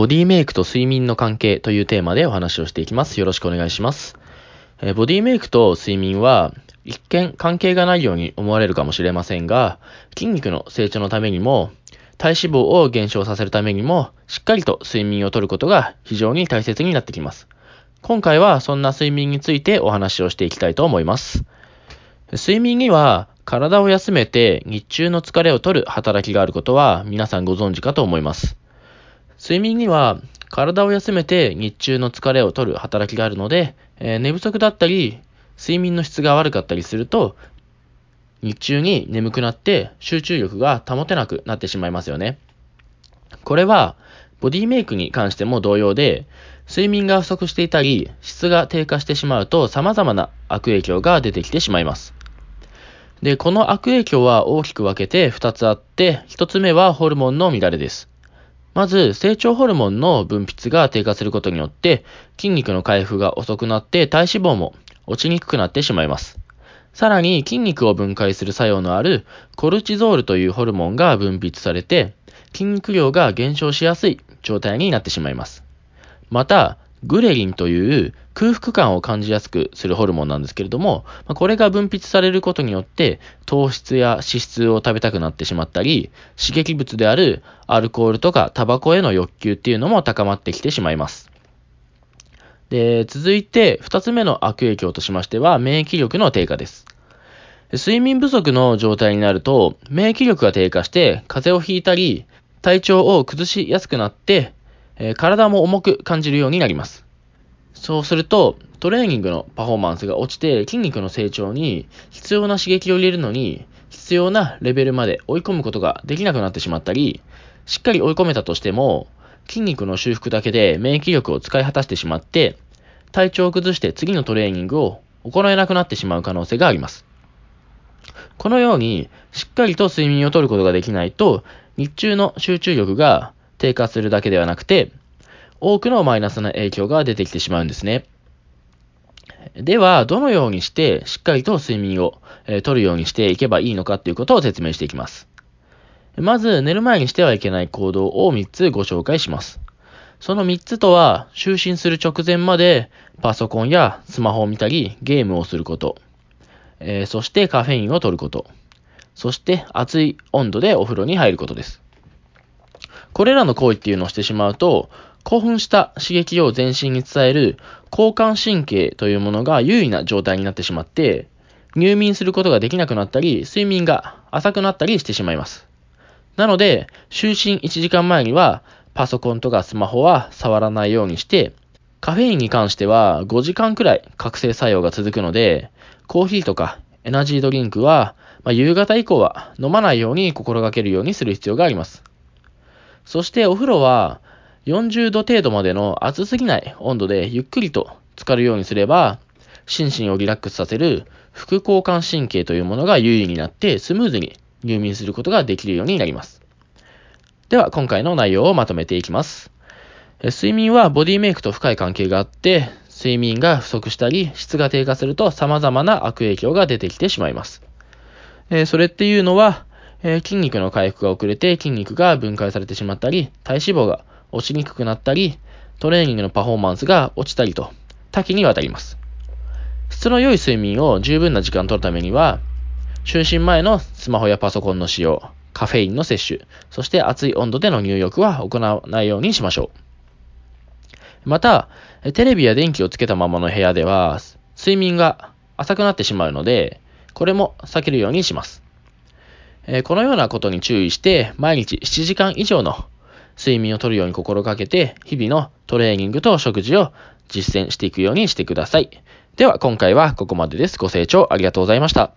ボディメイクと睡眠の関係というテーマでお話をしていきます。よろしくお願いします。えボディメイクと睡眠は一見関係がないように思われるかもしれませんが、筋肉の成長のためにも、体脂肪を減少させるためにも、しっかりと睡眠をとることが非常に大切になってきます。今回はそんな睡眠についてお話をしていきたいと思います。睡眠には体を休めて日中の疲れを取る働きがあることは皆さんご存知かと思います。睡眠には体を休めて日中の疲れを取る働きがあるので、えー、寝不足だったり、睡眠の質が悪かったりすると、日中に眠くなって集中力が保てなくなってしまいますよね。これは、ボディメイクに関しても同様で、睡眠が不足していたり、質が低下してしまうと様々な悪影響が出てきてしまいます。で、この悪影響は大きく分けて2つあって、1つ目はホルモンの乱れです。まず、成長ホルモンの分泌が低下することによって、筋肉の回復が遅くなって体脂肪も落ちにくくなってしまいます。さらに、筋肉を分解する作用のあるコルチゾールというホルモンが分泌されて、筋肉量が減少しやすい状態になってしまいます。また、グレリンという空腹感を感じやすくするホルモンなんですけれども、これが分泌されることによって糖質や脂質を食べたくなってしまったり、刺激物であるアルコールとかタバコへの欲求っていうのも高まってきてしまいます。で、続いて二つ目の悪影響としましては免疫力の低下です。睡眠不足の状態になると免疫力が低下して風邪をひいたり体調を崩しやすくなってえ、体も重く感じるようになります。そうすると、トレーニングのパフォーマンスが落ちて筋肉の成長に必要な刺激を入れるのに必要なレベルまで追い込むことができなくなってしまったり、しっかり追い込めたとしても筋肉の修復だけで免疫力を使い果たしてしまって体調を崩して次のトレーニングを行えなくなってしまう可能性があります。このようにしっかりと睡眠をとることができないと日中の集中力が低下するだけではなくて、多くのマイナスな影響が出てきてしまうんですね。では、どのようにしてしっかりと睡眠を、えー、取るようにしていけばいいのかということを説明していきます。まず、寝る前にしてはいけない行動を3つご紹介します。その3つとは、就寝する直前までパソコンやスマホを見たりゲームをすること、えー、そしてカフェインを取ること、そして熱い温度でお風呂に入ることです。これらの行為っていうのをしてしまうと、興奮した刺激を全身に伝える交感神経というものが優位な状態になってしまって、入眠することができなくなったり、睡眠が浅くなったりしてしまいます。なので、就寝1時間前には、パソコンとかスマホは触らないようにして、カフェインに関しては5時間くらい覚醒作用が続くので、コーヒーとかエナジードリンクは、まあ、夕方以降は飲まないように心がけるようにする必要があります。そしてお風呂は40度程度までの熱すぎない温度でゆっくりと浸かるようにすれば、心身をリラックスさせる副交感神経というものが優位になってスムーズに入眠することができるようになります。では今回の内容をまとめていきます。睡眠はボディメイクと深い関係があって、睡眠が不足したり質が低下すると様々な悪影響が出てきてしまいます。それっていうのは、えー、筋肉の回復が遅れて筋肉が分解されてしまったり、体脂肪が落ちにくくなったり、トレーニングのパフォーマンスが落ちたりと、多岐にわたります。質の良い睡眠を十分な時間取るためには、就寝前のスマホやパソコンの使用、カフェインの摂取、そして熱い温度での入浴は行わないようにしましょう。また、テレビや電気をつけたままの部屋では、睡眠が浅くなってしまうので、これも避けるようにします。えこのようなことに注意して、毎日7時間以上の睡眠をとるように心がけて、日々のトレーニングと食事を実践していくようにしてください。では、今回はここまでです。ご清聴ありがとうございました。